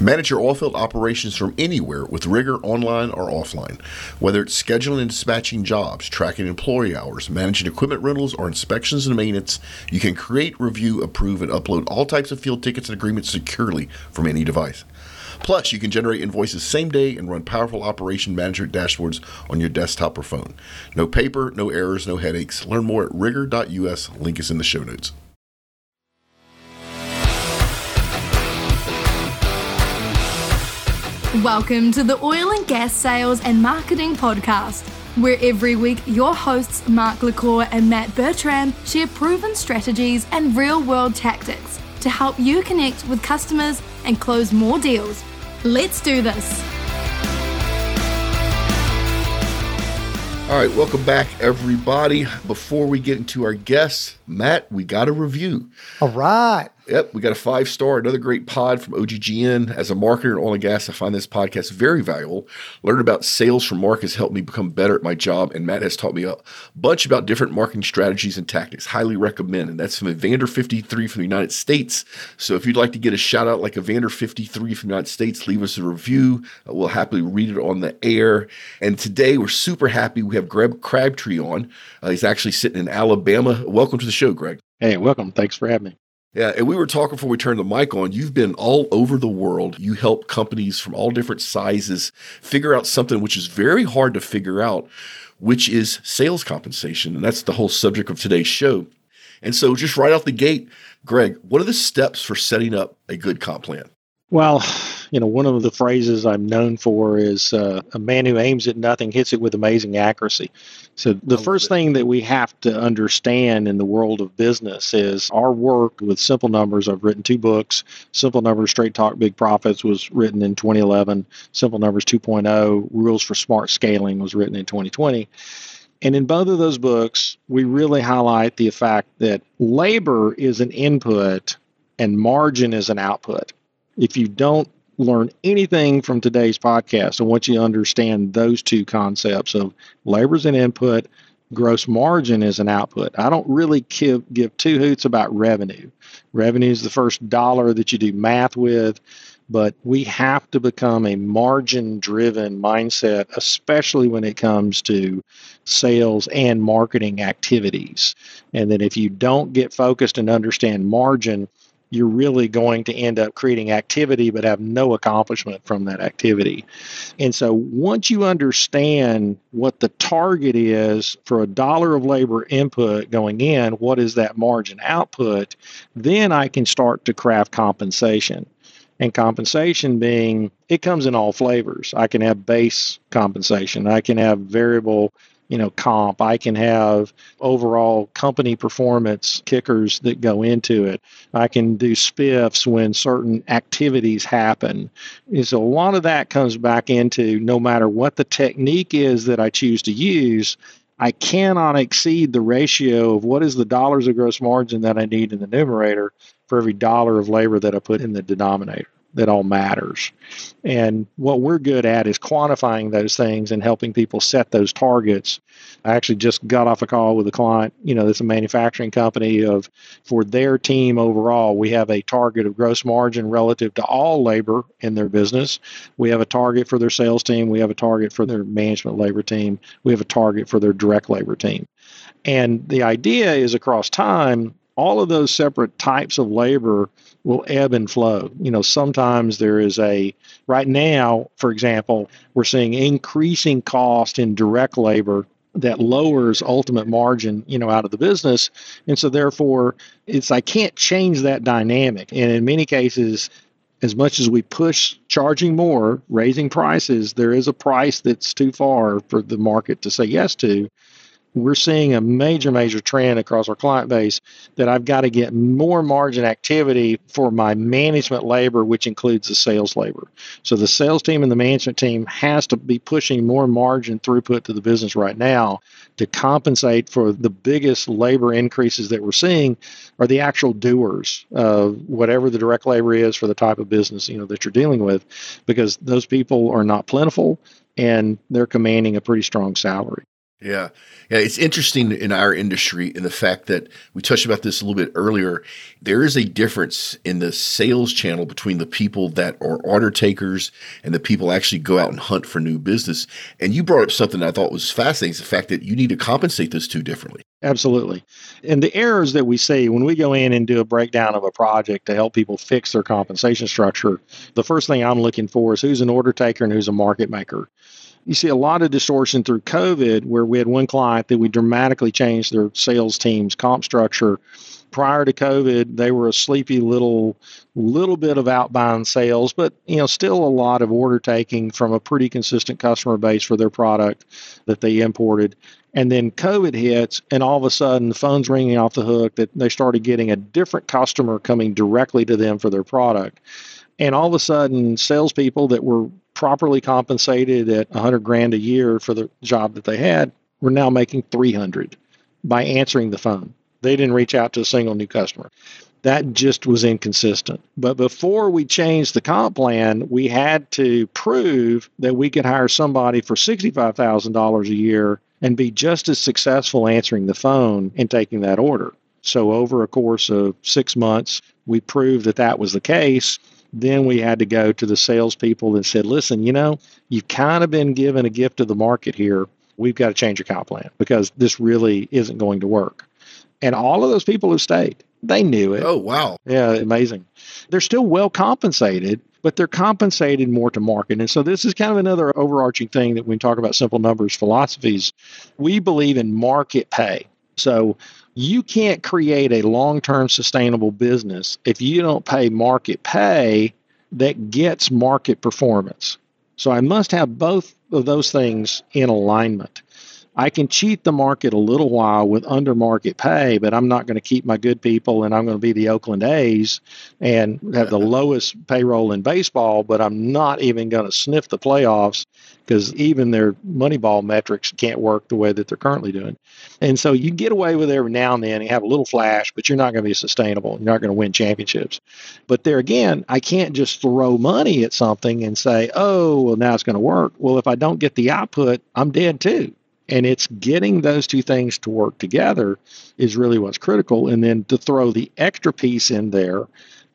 Manage your oilfield operations from anywhere with RigER online or offline. Whether it's scheduling and dispatching jobs, tracking employee hours, managing equipment rentals, or inspections and maintenance, you can create, review, approve, and upload all types of field tickets and agreements securely from any device. Plus, you can generate invoices same day and run powerful operation management dashboards on your desktop or phone. No paper, no errors, no headaches. Learn more at riger.us. Link is in the show notes. Welcome to the Oil and Gas Sales and Marketing Podcast, where every week your hosts Mark LaCour and Matt Bertram share proven strategies and real world tactics to help you connect with customers and close more deals. Let's do this. All right, welcome back, everybody. Before we get into our guests, Matt, we got a review. All right. Yep, we got a five star, another great pod from OGGN. As a marketer in oil and gas, I find this podcast very valuable. Learn about sales from Mark has helped me become better at my job, and Matt has taught me a bunch about different marketing strategies and tactics. Highly recommend. And that's from Evander53 from the United States. So if you'd like to get a shout out like Evander53 from the United States, leave us a review. We'll happily read it on the air. And today we're super happy. We have Greg Crabtree on. Uh, he's actually sitting in Alabama. Welcome to the show, Greg. Hey, welcome. Thanks for having me. Yeah, and we were talking before we turned the mic on. You've been all over the world. You help companies from all different sizes figure out something which is very hard to figure out, which is sales compensation. And that's the whole subject of today's show. And so, just right off the gate, Greg, what are the steps for setting up a good comp plan? Well, you know, one of the phrases I'm known for is uh, a man who aims at nothing hits it with amazing accuracy. So, the first thing that we have to understand in the world of business is our work with simple numbers. I've written two books. Simple Numbers, Straight Talk, Big Profits was written in 2011. Simple Numbers 2.0, Rules for Smart Scaling was written in 2020. And in both of those books, we really highlight the fact that labor is an input and margin is an output. If you don't learn anything from today's podcast, I want you to understand those two concepts of labor is an input, gross margin is an output. I don't really give, give two hoots about revenue. Revenue is the first dollar that you do math with, but we have to become a margin driven mindset, especially when it comes to sales and marketing activities. And then if you don't get focused and understand margin, you're really going to end up creating activity but have no accomplishment from that activity. And so once you understand what the target is for a dollar of labor input going in, what is that margin output, then I can start to craft compensation. And compensation being, it comes in all flavors. I can have base compensation, I can have variable you know comp i can have overall company performance kickers that go into it. I can do spiffs when certain activities happen. And so a lot of that comes back into no matter what the technique is that i choose to use I cannot exceed the ratio of what is the dollars of gross margin that I need in the numerator for every dollar of labor that I put in the denominator that all matters. And what we're good at is quantifying those things and helping people set those targets. I actually just got off a call with a client, you know, that's a manufacturing company of for their team overall, we have a target of gross margin relative to all labor in their business. We have a target for their sales team, we have a target for their management labor team, we have a target for their direct labor team. And the idea is across time, all of those separate types of labor will ebb and flow. You know, sometimes there is a, right now, for example, we're seeing increasing cost in direct labor that lowers ultimate margin, you know, out of the business. And so therefore, it's, I can't change that dynamic. And in many cases, as much as we push charging more, raising prices, there is a price that's too far for the market to say yes to we're seeing a major, major trend across our client base that I've got to get more margin activity for my management labor, which includes the sales labor. So the sales team and the management team has to be pushing more margin throughput to the business right now to compensate for the biggest labor increases that we're seeing are the actual doers of whatever the direct labor is for the type of business you know that you're dealing with because those people are not plentiful and they're commanding a pretty strong salary Yeah. Yeah. It's interesting in our industry in the fact that we touched about this a little bit earlier. There is a difference in the sales channel between the people that are order takers and the people actually go out and hunt for new business. And you brought up something I thought was fascinating is the fact that you need to compensate those two differently. Absolutely. And the errors that we see when we go in and do a breakdown of a project to help people fix their compensation structure, the first thing I'm looking for is who's an order taker and who's a market maker you see a lot of distortion through COVID, where we had one client that we dramatically changed their sales team's comp structure. Prior to COVID, they were a sleepy little, little bit of outbound sales, but you know, still a lot of order taking from a pretty consistent customer base for their product that they imported. And then COVID hits, and all of a sudden the phone's ringing off the hook that they started getting a different customer coming directly to them for their product. And all of a sudden, salespeople that were properly compensated at 100 grand a year for the job that they had were now making 300 by answering the phone. They didn't reach out to a single new customer. That just was inconsistent. But before we changed the comp plan, we had to prove that we could hire somebody for $65,000 a year and be just as successful answering the phone and taking that order. So, over a course of six months, we proved that that was the case. Then we had to go to the salespeople and said, listen, you know, you've kind of been given a gift of the market here. We've got to change your comp plan because this really isn't going to work. And all of those people have stayed. They knew it. Oh, wow. Yeah, amazing. They're still well compensated, but they're compensated more to market. And so this is kind of another overarching thing that when we talk about simple numbers philosophies, we believe in market pay. So you can't create a long term sustainable business if you don't pay market pay that gets market performance. So I must have both of those things in alignment. I can cheat the market a little while with under market pay, but I'm not going to keep my good people and I'm going to be the Oakland A's and have the lowest payroll in baseball, but I'm not even going to sniff the playoffs because even their Moneyball metrics can't work the way that they're currently doing. And so you get away with it every now and then. and have a little flash, but you're not going to be sustainable. You're not going to win championships. But there again, I can't just throw money at something and say, oh, well, now it's going to work. Well, if I don't get the output, I'm dead too. And it's getting those two things to work together is really what's critical. And then to throw the extra piece in there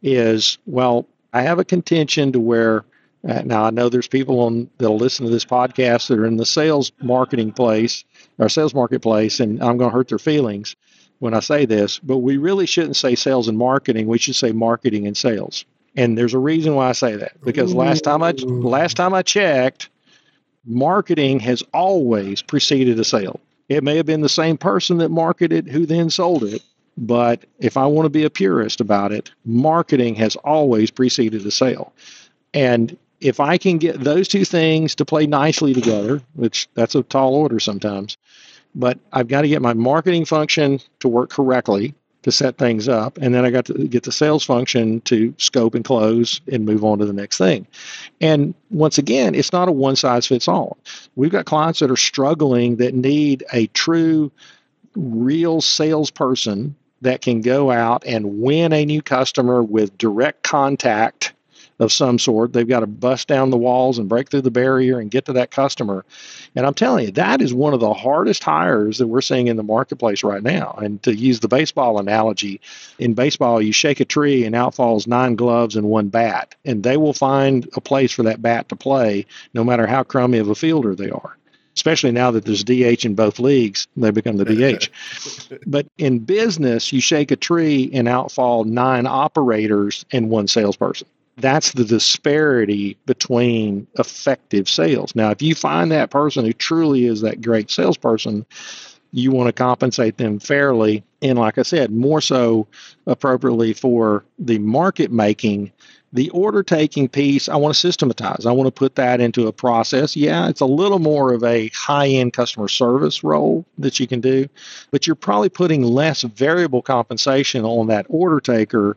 is, well, I have a contention to where uh, now I know there's people on that'll listen to this podcast that are in the sales marketing place or sales marketplace, and I'm going to hurt their feelings when I say this, but we really shouldn't say sales and marketing. We should say marketing and sales. And there's a reason why I say that because last time I last time I checked, marketing has always preceded a sale. It may have been the same person that marketed who then sold it, but if I want to be a purist about it, marketing has always preceded a sale. And if I can get those two things to play nicely together, which that's a tall order sometimes, but I've got to get my marketing function to work correctly to set things up. And then I got to get the sales function to scope and close and move on to the next thing. And once again, it's not a one size fits all. We've got clients that are struggling that need a true, real salesperson that can go out and win a new customer with direct contact of some sort. They've got to bust down the walls and break through the barrier and get to that customer. And I'm telling you, that is one of the hardest hires that we're seeing in the marketplace right now. And to use the baseball analogy, in baseball, you shake a tree and out falls nine gloves and one bat. And they will find a place for that bat to play no matter how crummy of a fielder they are especially now that there's DH in both leagues, they become the DH. but in business, you shake a tree and outfall nine operators and one salesperson that's the disparity between effective sales. Now, if you find that person who truly is that great salesperson, you want to compensate them fairly. And like I said, more so appropriately for the market making. The order taking piece, I want to systematize. I want to put that into a process. Yeah, it's a little more of a high end customer service role that you can do, but you're probably putting less variable compensation on that order taker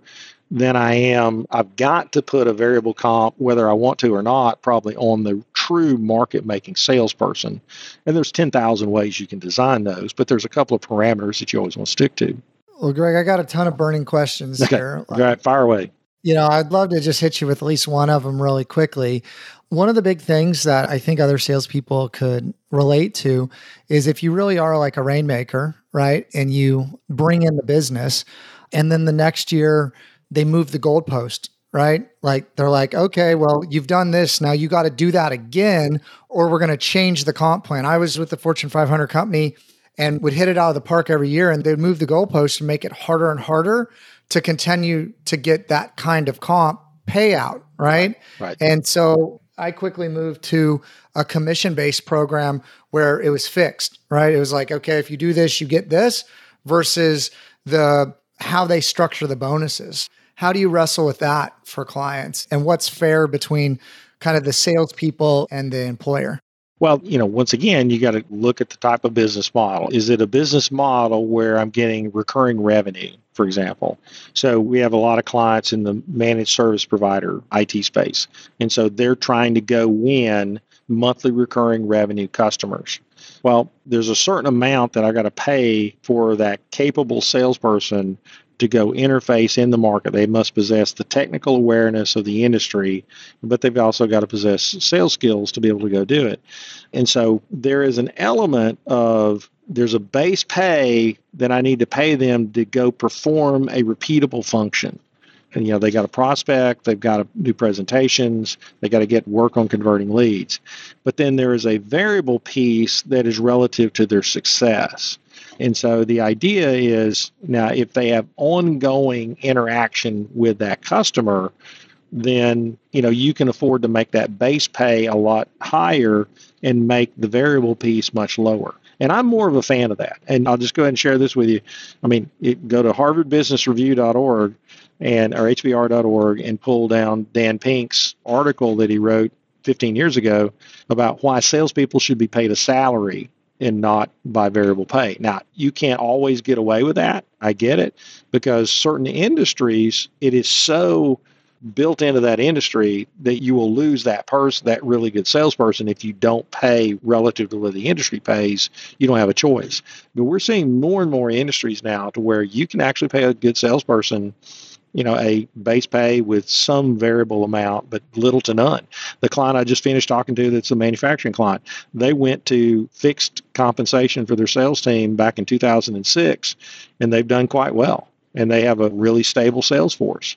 than I am. I've got to put a variable comp, whether I want to or not, probably on the true market making salesperson. And there's 10,000 ways you can design those, but there's a couple of parameters that you always want to stick to. Well, Greg, I got a ton of burning questions okay. here. All right, fire away. you know, I'd love to just hit you with at least one of them really quickly. One of the big things that I think other salespeople could relate to is if you really are like a rainmaker, right? And you bring in the business, and then the next year they move the goalpost, right? Like they're like, okay, well, you've done this. Now you got to do that again, or we're going to change the comp plan. I was with the Fortune 500 company and would hit it out of the park every year, and they'd move the goalpost and make it harder and harder to continue to get that kind of comp payout, right? Right. And so I quickly moved to a commission based program where it was fixed, right? It was like, okay, if you do this, you get this versus the how they structure the bonuses. How do you wrestle with that for clients? And what's fair between kind of the salespeople and the employer? Well, you know, once again, you got to look at the type of business model. Is it a business model where I'm getting recurring revenue, for example? So we have a lot of clients in the managed service provider IT space. And so they're trying to go win monthly recurring revenue customers. Well, there's a certain amount that I got to pay for that capable salesperson to go interface in the market. They must possess the technical awareness of the industry, but they've also got to possess sales skills to be able to go do it. And so there is an element of there's a base pay that I need to pay them to go perform a repeatable function. And you know, they got to prospect, they've got to do presentations, they got to get work on converting leads. But then there is a variable piece that is relative to their success. And so the idea is now if they have ongoing interaction with that customer, then you know you can afford to make that base pay a lot higher and make the variable piece much lower. And I'm more of a fan of that. And I'll just go ahead and share this with you. I mean, it, go to harvardbusinessreview.org and or hbr.org and pull down Dan Pink's article that he wrote 15 years ago about why salespeople should be paid a salary and not by variable pay. Now, you can't always get away with that. I get it because certain industries, it is so built into that industry that you will lose that person, that really good salesperson, if you don't pay relative to what the industry pays. You don't have a choice. But we're seeing more and more industries now to where you can actually pay a good salesperson you know, a base pay with some variable amount, but little to none. The client I just finished talking to, that's a manufacturing client, they went to fixed compensation for their sales team back in 2006, and they've done quite well. And they have a really stable sales force.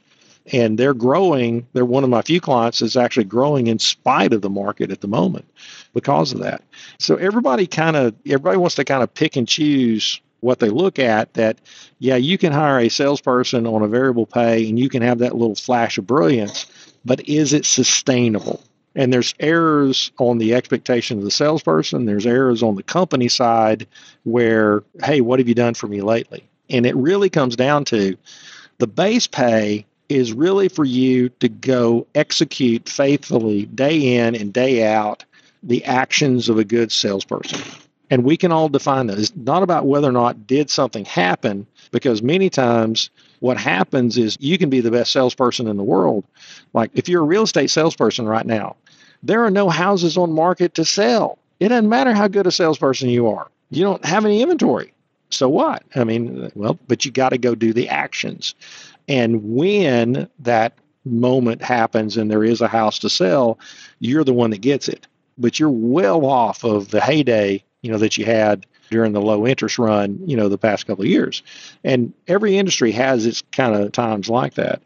And they're growing. They're one of my few clients that's actually growing in spite of the market at the moment because of that. So everybody kind of everybody wants to kind of pick and choose what they look at that yeah you can hire a salesperson on a variable pay and you can have that little flash of brilliance but is it sustainable? And there's errors on the expectation of the salesperson. There's errors on the company side where hey what have you done for me lately? And it really comes down to the base pay is really for you to go execute faithfully day in and day out the actions of a good salesperson and we can all define that. It's not about whether or not did something happen, because many times what happens is you can be the best salesperson in the world. Like if you're a real estate salesperson right now, there are no houses on market to sell. It doesn't matter how good a salesperson you are. You don't have any inventory. So what? I mean, well, but you got to go do the actions. And when that moment happens and there is a house to sell, you're the one that gets it. But you're well off of the heyday you know, that you had during the low interest run, you know, the past couple of years. And every industry has its kind of times like that.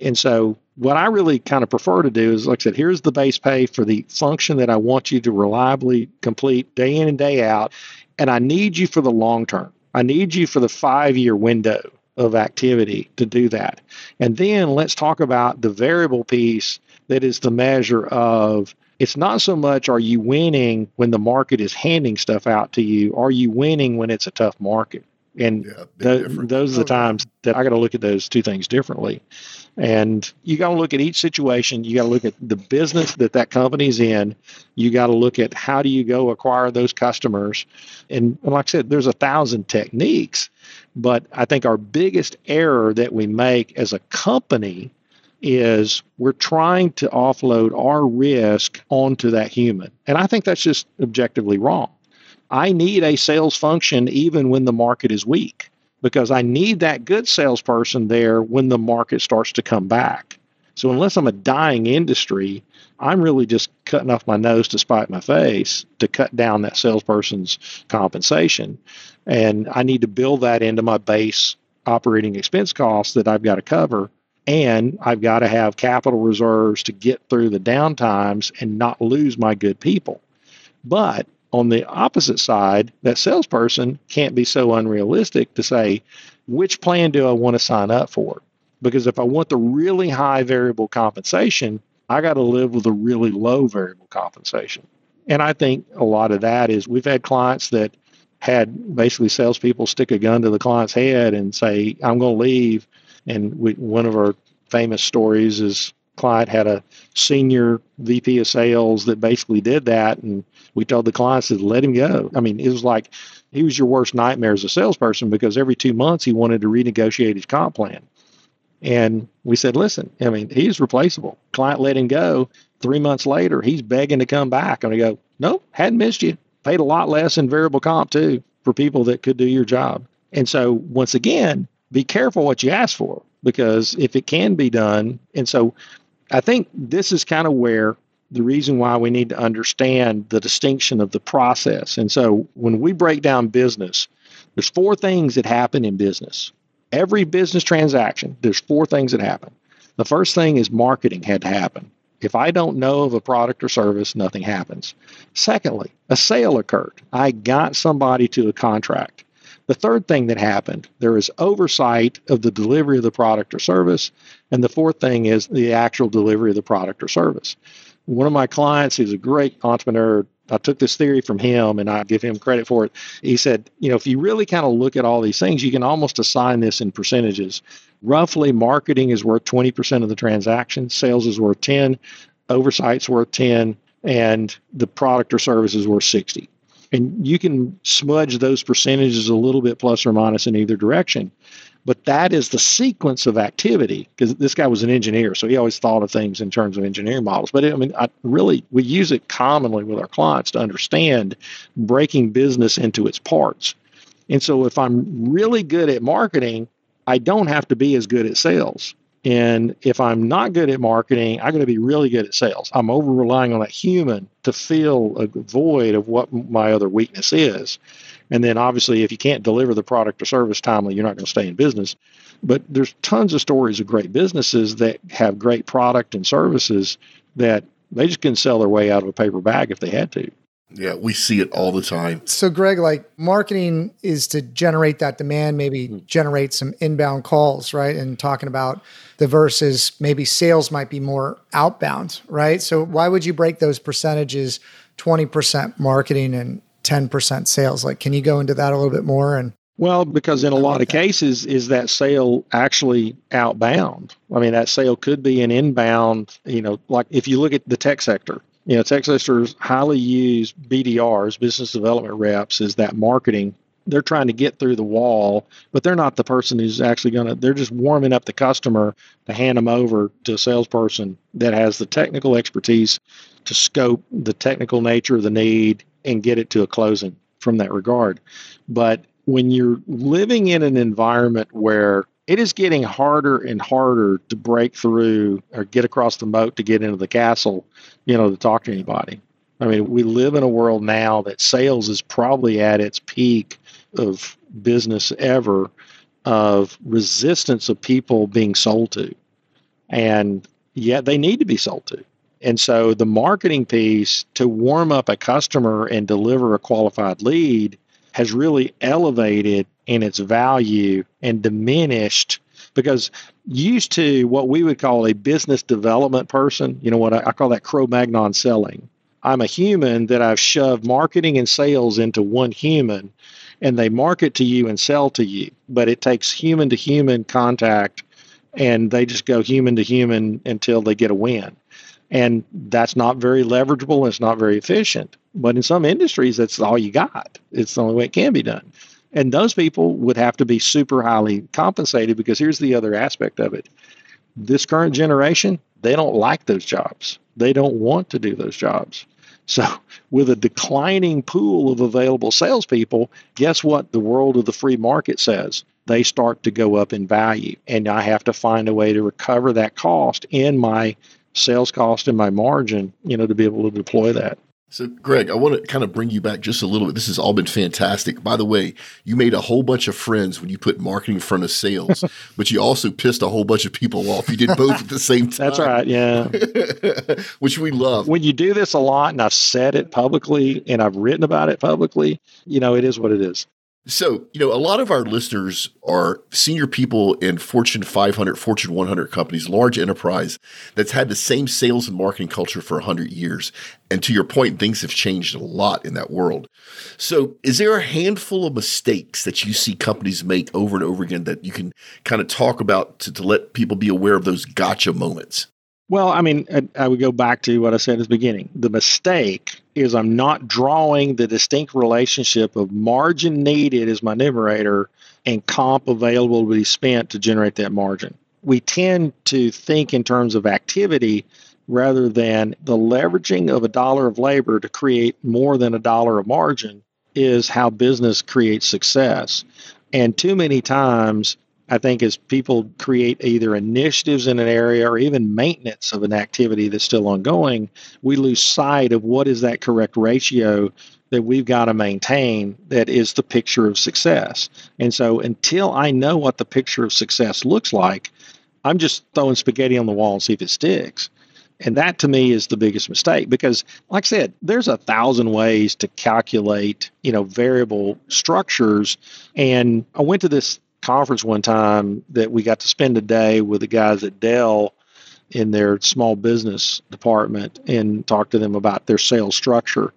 And so what I really kind of prefer to do is, like I said, here's the base pay for the function that I want you to reliably complete day in and day out. And I need you for the long term. I need you for the five year window of activity to do that. And then let's talk about the variable piece that is the measure of it's not so much are you winning when the market is handing stuff out to you, are you winning when it's a tough market? And yeah, th- those are the times that I got to look at those two things differently. And you got to look at each situation. You got to look at the business that that company's in. You got to look at how do you go acquire those customers. And, and like I said, there's a thousand techniques. But I think our biggest error that we make as a company is we're trying to offload our risk onto that human. And I think that's just objectively wrong. I need a sales function even when the market is weak because I need that good salesperson there when the market starts to come back. So unless I'm a dying industry, I'm really just cutting off my nose to spite my face to cut down that salesperson's compensation. And I need to build that into my base operating expense costs that I've got to cover. And I've got to have capital reserves to get through the downtimes and not lose my good people. But on the opposite side, that salesperson can't be so unrealistic to say, which plan do I want to sign up for? Because if I want the really high variable compensation, I got to live with a really low variable compensation. And I think a lot of that is we've had clients that had basically salespeople stick a gun to the client's head and say, I'm going to leave. And we, one of our famous stories is client had a senior VP of sales that basically did that. And we told the client, said, let him go. I mean, it was like he was your worst nightmare as a salesperson because every two months he wanted to renegotiate his comp plan. And we said, listen, I mean, he's replaceable. Client let him go. Three months later, he's begging to come back. And we go, nope, hadn't missed you. Paid a lot less in variable comp too for people that could do your job. And so once again, be careful what you ask for because if it can be done, and so I think this is kind of where the reason why we need to understand the distinction of the process. And so when we break down business, there's four things that happen in business every business transaction, there's four things that happen. The first thing is marketing had to happen. If I don't know of a product or service, nothing happens. Secondly, a sale occurred. I got somebody to a contract. The third thing that happened, there is oversight of the delivery of the product or service. And the fourth thing is the actual delivery of the product or service. One of my clients, he's a great entrepreneur, I took this theory from him and I give him credit for it. He said, you know, if you really kind of look at all these things, you can almost assign this in percentages. Roughly, marketing is worth 20% of the transaction, sales is worth 10, oversight's worth 10, and the product or service is worth 60. And you can smudge those percentages a little bit plus or minus in either direction. But that is the sequence of activity because this guy was an engineer, so he always thought of things in terms of engineering models. But I mean, I really we use it commonly with our clients to understand breaking business into its parts. And so, if I'm really good at marketing, I don't have to be as good at sales. And if I'm not good at marketing, I'm going to be really good at sales. I'm over relying on that human to fill a void of what my other weakness is. And then obviously, if you can't deliver the product or service timely, you're not going to stay in business. But there's tons of stories of great businesses that have great product and services that they just couldn't sell their way out of a paper bag if they had to. Yeah, we see it all the time. So, Greg, like marketing is to generate that demand, maybe hmm. generate some inbound calls, right? And talking about the versus maybe sales might be more outbound, right? So, why would you break those percentages 20% marketing and 10% sales? Like, can you go into that a little bit more? And well, because in a lot of cases, is that sale actually outbound? I mean, that sale could be an inbound, you know, like if you look at the tech sector, you know, tech sectors highly use BDRs, business development reps, is that marketing. They're trying to get through the wall, but they're not the person who's actually going to, they're just warming up the customer to hand them over to a salesperson that has the technical expertise to scope the technical nature of the need and get it to a closing from that regard. But when you're living in an environment where it is getting harder and harder to break through or get across the moat to get into the castle, you know, to talk to anybody. I mean, we live in a world now that sales is probably at its peak of business ever of resistance of people being sold to. And yet they need to be sold to. And so the marketing piece to warm up a customer and deliver a qualified lead has really elevated in its value and diminished because used to what we would call a business development person, you know what I, I call that Cro-Magnon selling. I'm a human that I've shoved marketing and sales into one human and they market to you and sell to you, but it takes human to human contact and they just go human to human until they get a win. And that's not very leverageable. And it's not very efficient. But in some industries, that's all you got. It's the only way it can be done. And those people would have to be super highly compensated because here's the other aspect of it. This current generation, they don't like those jobs. They don't want to do those jobs. So, with a declining pool of available salespeople, guess what the world of the free market says? they start to go up in value. And I have to find a way to recover that cost in my sales cost and my margin, you know, to be able to deploy that. So, Greg, I want to kind of bring you back just a little bit. This has all been fantastic. By the way, you made a whole bunch of friends when you put marketing in front of sales, but you also pissed a whole bunch of people off. You did both at the same time. That's right. Yeah. Which we love. When you do this a lot, and I've said it publicly and I've written about it publicly, you know, it is what it is. So, you know, a lot of our listeners are senior people in Fortune 500, Fortune 100 companies, large enterprise that's had the same sales and marketing culture for 100 years. And to your point, things have changed a lot in that world. So, is there a handful of mistakes that you see companies make over and over again that you can kind of talk about to, to let people be aware of those gotcha moments? Well, I mean, I, I, would go back to what I said at the beginning. The mistake is I'm not drawing the distinct relationship of margin needed as my numerator and comp available to be spent to generate that margin. We tend to think in terms of activity rather than the leveraging of a dollar of labor to create more than a dollar of margin is how business creates success. And too many times I think as people create either initiatives in an area or even maintenance of an activity that's still ongoing, we lose sight of what is that correct ratio that we've got to maintain that is the picture of success. And so until I know what the picture of success looks like, I'm just throwing spaghetti on the wall and see if it sticks. And that to me is the biggest mistake because, like I said, there's a thousand ways to calculate, you know, variable structures. And I went to this conference one time that we got to spend a day with the guys at Dell in their small business department and talk to them about their sales structure.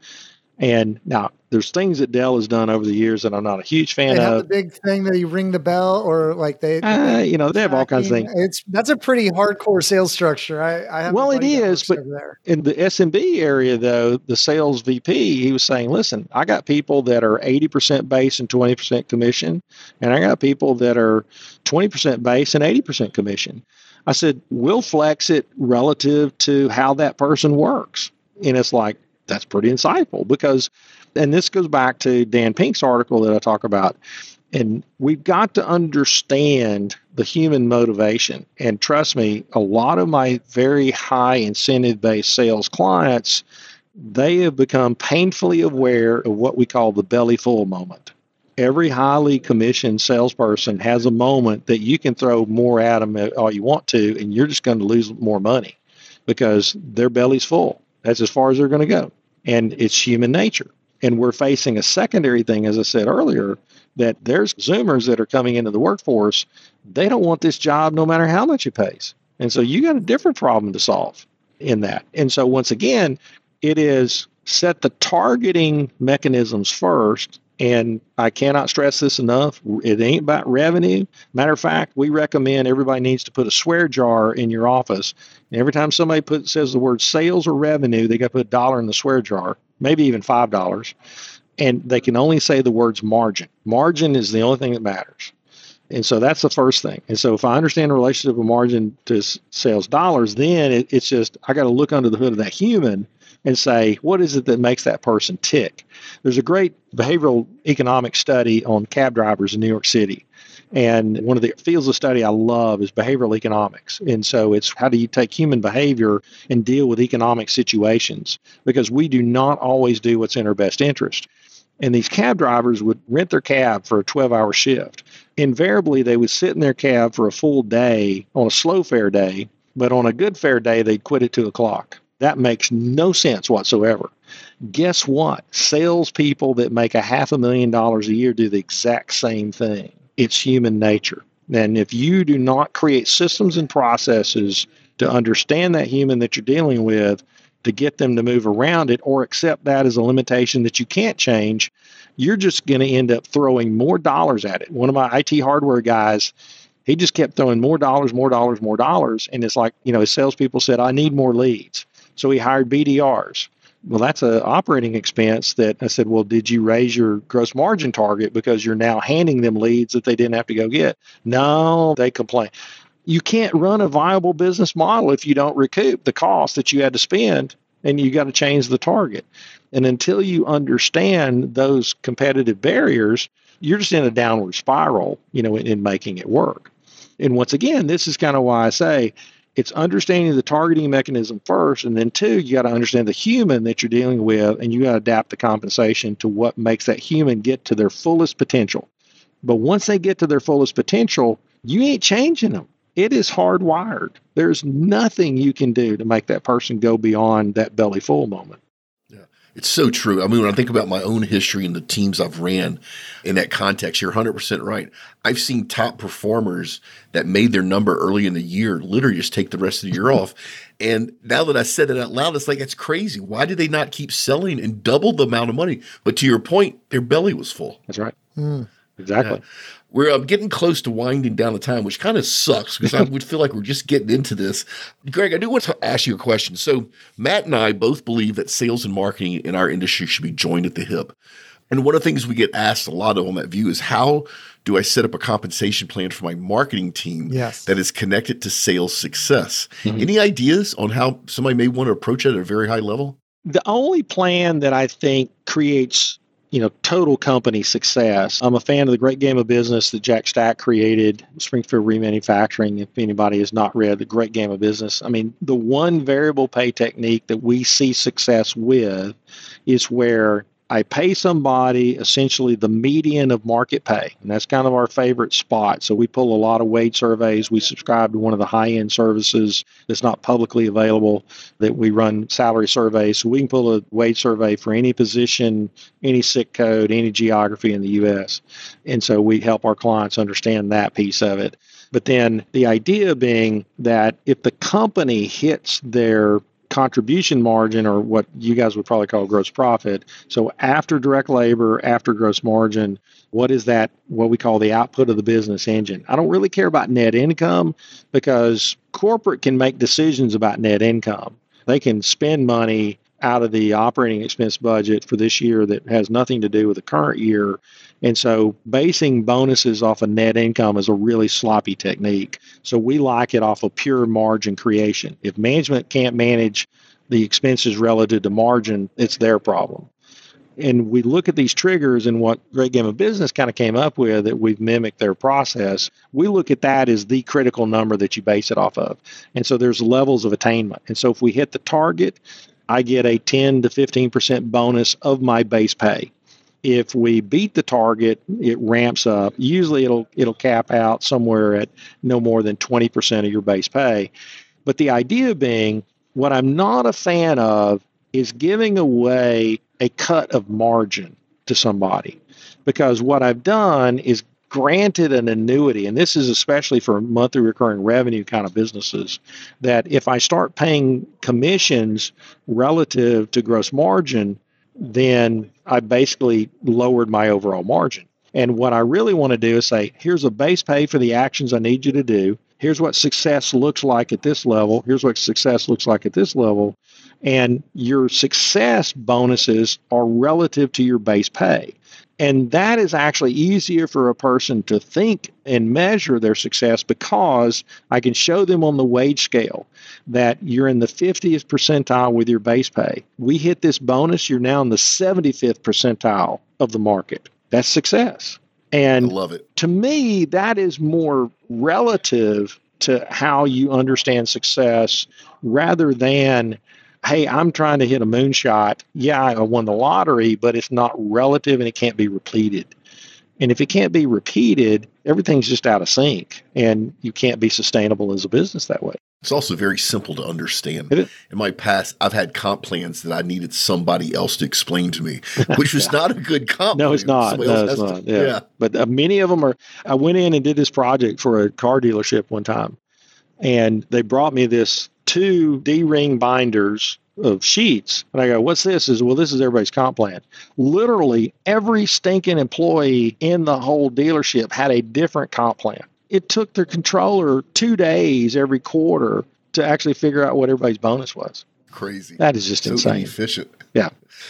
And now there's things that Dell has done over the years that I'm not a huge fan they have of. The big thing that you ring the bell, or like they, uh, you know, they have all kinds of things. It's that's a pretty hardcore sales structure. I, I well, it is, but in the SMB area, though, the sales VP he was saying, listen, I got people that are 80% base and 20% commission, and I got people that are 20% base and 80% commission. I said, we'll flex it relative to how that person works, and it's like that's pretty insightful because, and this goes back to Dan Pink's article that I talk about. And we've got to understand the human motivation. And trust me, a lot of my very high incentive based sales clients, they have become painfully aware of what we call the belly full moment. Every highly commissioned salesperson has a moment that you can throw more at them all you want to, and you're just going to lose more money because their belly's full. That's as far as they're going to go and it's human nature. And we're facing a secondary thing, as I said earlier, that there's Zoomers that are coming into the workforce. They don't want this job no matter how much it pays. And so you got a different problem to solve in that. And so once again, it is set the targeting mechanisms first. And I cannot stress this enough. It ain't about revenue. Matter of fact, we recommend everybody needs to put a swear jar in your office every time somebody put, says the word sales or revenue, they got to put a dollar in the swear jar, maybe even five dollars, and they can only say the words margin. Margin is the only thing that matters. And so that's the first thing. And so if I understand the relationship of margin to sales dollars, then it, it's just I got to look under the hood of that human and say, what is it that makes that person tick? There's a great behavioral economic study on cab drivers in New York City. And one of the fields of study I love is behavioral economics. And so it's how do you take human behavior and deal with economic situations? Because we do not always do what's in our best interest. And these cab drivers would rent their cab for a 12 hour shift. Invariably, they would sit in their cab for a full day on a slow fare day, but on a good fare day, they'd quit at 2 o'clock. That makes no sense whatsoever. Guess what? Salespeople that make a half a million dollars a year do the exact same thing it's human nature. And if you do not create systems and processes to understand that human that you're dealing with, to get them to move around it or accept that as a limitation that you can't change, you're just going to end up throwing more dollars at it. One of my IT hardware guys, he just kept throwing more dollars, more dollars, more dollars. And it's like, you know, his salespeople said, I need more leads. So he hired BDRs well, that's an operating expense that I said, well, did you raise your gross margin target because you're now handing them leads that they didn't have to go get? No, they complain. You can't run a viable business model if you don't recoup the cost that you had to spend and you got to change the target. And until you understand those competitive barriers, you're just in a downward spiral, you know, in, in making it work. And once again, this is kind of why I say it's understanding the targeting mechanism first, and then two, you got to understand the human that you're dealing with, and you got to adapt the compensation to what makes that human get to their fullest potential. But once they get to their fullest potential, you ain't changing them. It is hardwired. There's nothing you can do to make that person go beyond that belly full moment. It's so true. I mean, when I think about my own history and the teams I've ran in that context, you're 100% right. I've seen top performers that made their number early in the year literally just take the rest of the year off. And now that I said it out loud, it's like, that's crazy. Why did they not keep selling and double the amount of money? But to your point, their belly was full. That's right. Mm. Exactly. Yeah. We're um, getting close to winding down the time, which kind of sucks because I would feel like we're just getting into this. Greg, I do want to ask you a question. So, Matt and I both believe that sales and marketing in our industry should be joined at the hip. And one of the things we get asked a lot of on that view is how do I set up a compensation plan for my marketing team yes. that is connected to sales success? Mm-hmm. Any ideas on how somebody may want to approach it at a very high level? The only plan that I think creates you know, total company success. I'm a fan of the great game of business that Jack Stack created, Springfield Remanufacturing. If anybody has not read the great game of business, I mean, the one variable pay technique that we see success with is where I pay somebody essentially the median of market pay, and that's kind of our favorite spot. So we pull a lot of wage surveys. We subscribe to one of the high end services that's not publicly available that we run salary surveys. So we can pull a wage survey for any position, any SIC code, any geography in the U.S. And so we help our clients understand that piece of it. But then the idea being that if the company hits their contribution margin, or what you guys would probably call gross profit. So after direct labor, after gross margin, what is that, what we call the output of the business engine? I don't really care about net income because corporate can make decisions about net income. They can spend money out of the operating expense budget for this year that has nothing to do with the current year. And so basing bonuses off of net income is a really sloppy technique. So we like it off of pure margin creation. If management can't manage the expenses relative to margin, it's their problem. And we look at these triggers and what Great Game of Business kind of came up with that we've mimicked their process. We look at that as the critical number that you base it off of. And so there's levels of attainment. And so if we hit the target, I get a 10 to 15% bonus of my base pay. If we beat the target, it ramps up. Usually it'll it'll cap out somewhere at no more than 20% of your base pay. But the idea being what I'm not a fan of is giving away a cut of margin to somebody. Because what I've done is granted an annuity, and this is especially for monthly recurring revenue kind of businesses, that if I start paying commissions relative to gross margin, then I basically lowered my overall margin. And what I really want to do is say, here's a base pay for the actions I need you to do. Here's what success looks like at this level. Here's what success looks like at this level. And your success bonuses are relative to your base pay. And that is actually easier for a person to think and measure their success because I can show them on the wage scale that you're in the 50th percentile with your base pay. We hit this bonus, you're now in the 75th percentile of the market. That's success. And I love it. To me, that is more relative to how you understand success rather than hey, I'm trying to hit a moonshot. Yeah, I won the lottery, but it's not relative and it can't be repeated. And if it can't be repeated, everything's just out of sync and you can't be sustainable as a business that way. It's also very simple to understand. In my past, I've had comp plans that I needed somebody else to explain to me, which was not a good comp. no, it's not. No, it's not. To, yeah. yeah. But uh, many of them are. I went in and did this project for a car dealership one time, and they brought me this two D ring binders of sheets. And I go, what's this? Is well, this is everybody's comp plan. Literally every stinking employee in the whole dealership had a different comp plan. It took their controller two days every quarter to actually figure out what everybody's bonus was. Crazy. That is just so insane. Efficient. Yeah.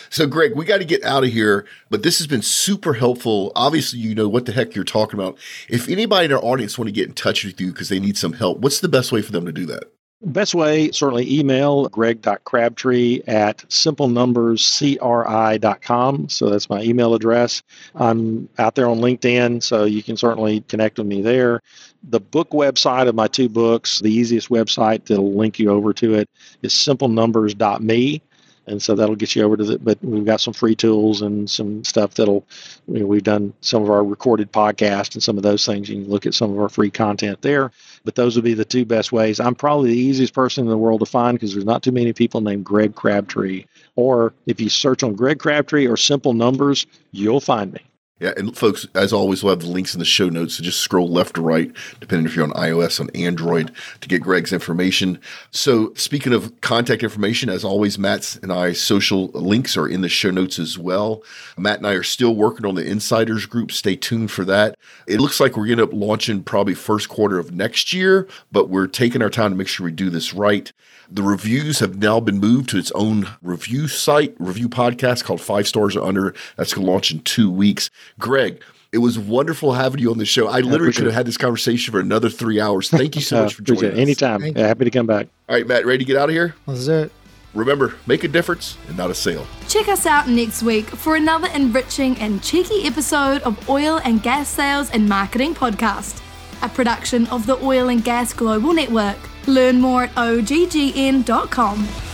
So, Greg, we got to get out of here, but this has been super helpful. Obviously, you know what the heck you're talking about. If anybody in our audience want to get in touch with you because they need some help, what's the best way for them to do that? Best way, certainly email greg.crabtree at simplenumberscri.com. So that's my email address. I'm out there on LinkedIn, so you can certainly connect with me there. The book website of my two books, the easiest website that'll link you over to it is simplenumbers.me and so that'll get you over to the but we've got some free tools and some stuff that'll you know, we've done some of our recorded podcast and some of those things you can look at some of our free content there but those would be the two best ways. I'm probably the easiest person in the world to find because there's not too many people named greg crabtree. Or if you search on greg crabtree or simple numbers you'll find me yeah, and folks, as always, we'll have the links in the show notes. So just scroll left or right, depending if you're on iOS, on Android, to get Greg's information. So speaking of contact information, as always, Matt's and I social links are in the show notes as well. Matt and I are still working on the insiders group. Stay tuned for that. It looks like we're going to up launching probably first quarter of next year, but we're taking our time to make sure we do this right. The reviews have now been moved to its own review site, review podcast called Five Stars or Under. That's going to launch in two weeks. Greg, it was wonderful having you on the show. I literally could have had this conversation for another three hours. Thank you so much for joining us. Anytime. Yeah, happy to come back. All right, Matt, ready to get out of here? Let's do it. Remember, make a difference and not a sale. Check us out next week for another enriching and cheeky episode of Oil and Gas Sales and Marketing Podcast, a production of the Oil and Gas Global Network. Learn more at oggn.com.